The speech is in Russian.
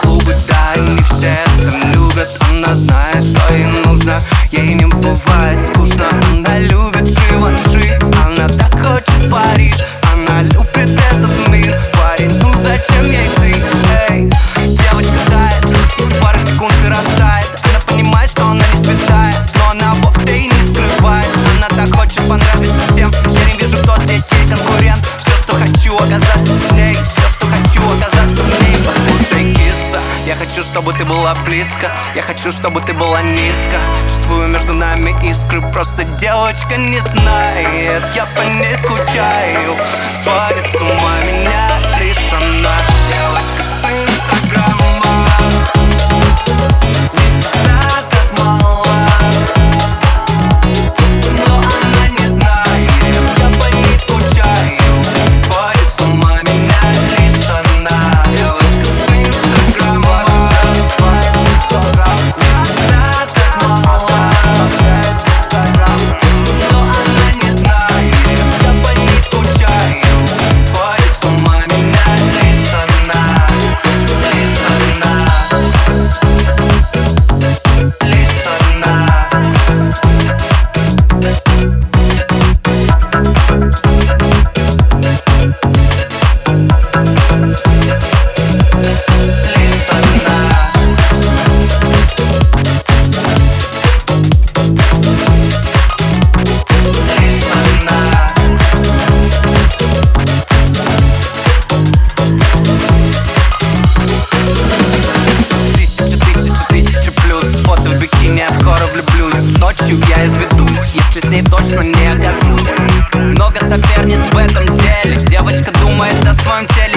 клубы, да, и не все это любят. Она знает, что ей нужно, ей не бывает скучно. Она любит животши, она так хочет Париж. Она любит этот мир, парень, ну зачем ей ты, эй Девочка тает, за пару секунд и растает. Она понимает, что она не святая, но она вовсе и не скрывает. Она так хочет понравиться всем, я не вижу, кто здесь ей конкурент. Хочу, чтобы ты была близко. Я хочу, чтобы ты была низко. Чувствую между нами искры. Просто девочка не знает. Я по ней скучаю Ночью я изведусь, если с ней точно не окажусь Много соперниц в этом деле. Девочка думает о своем теле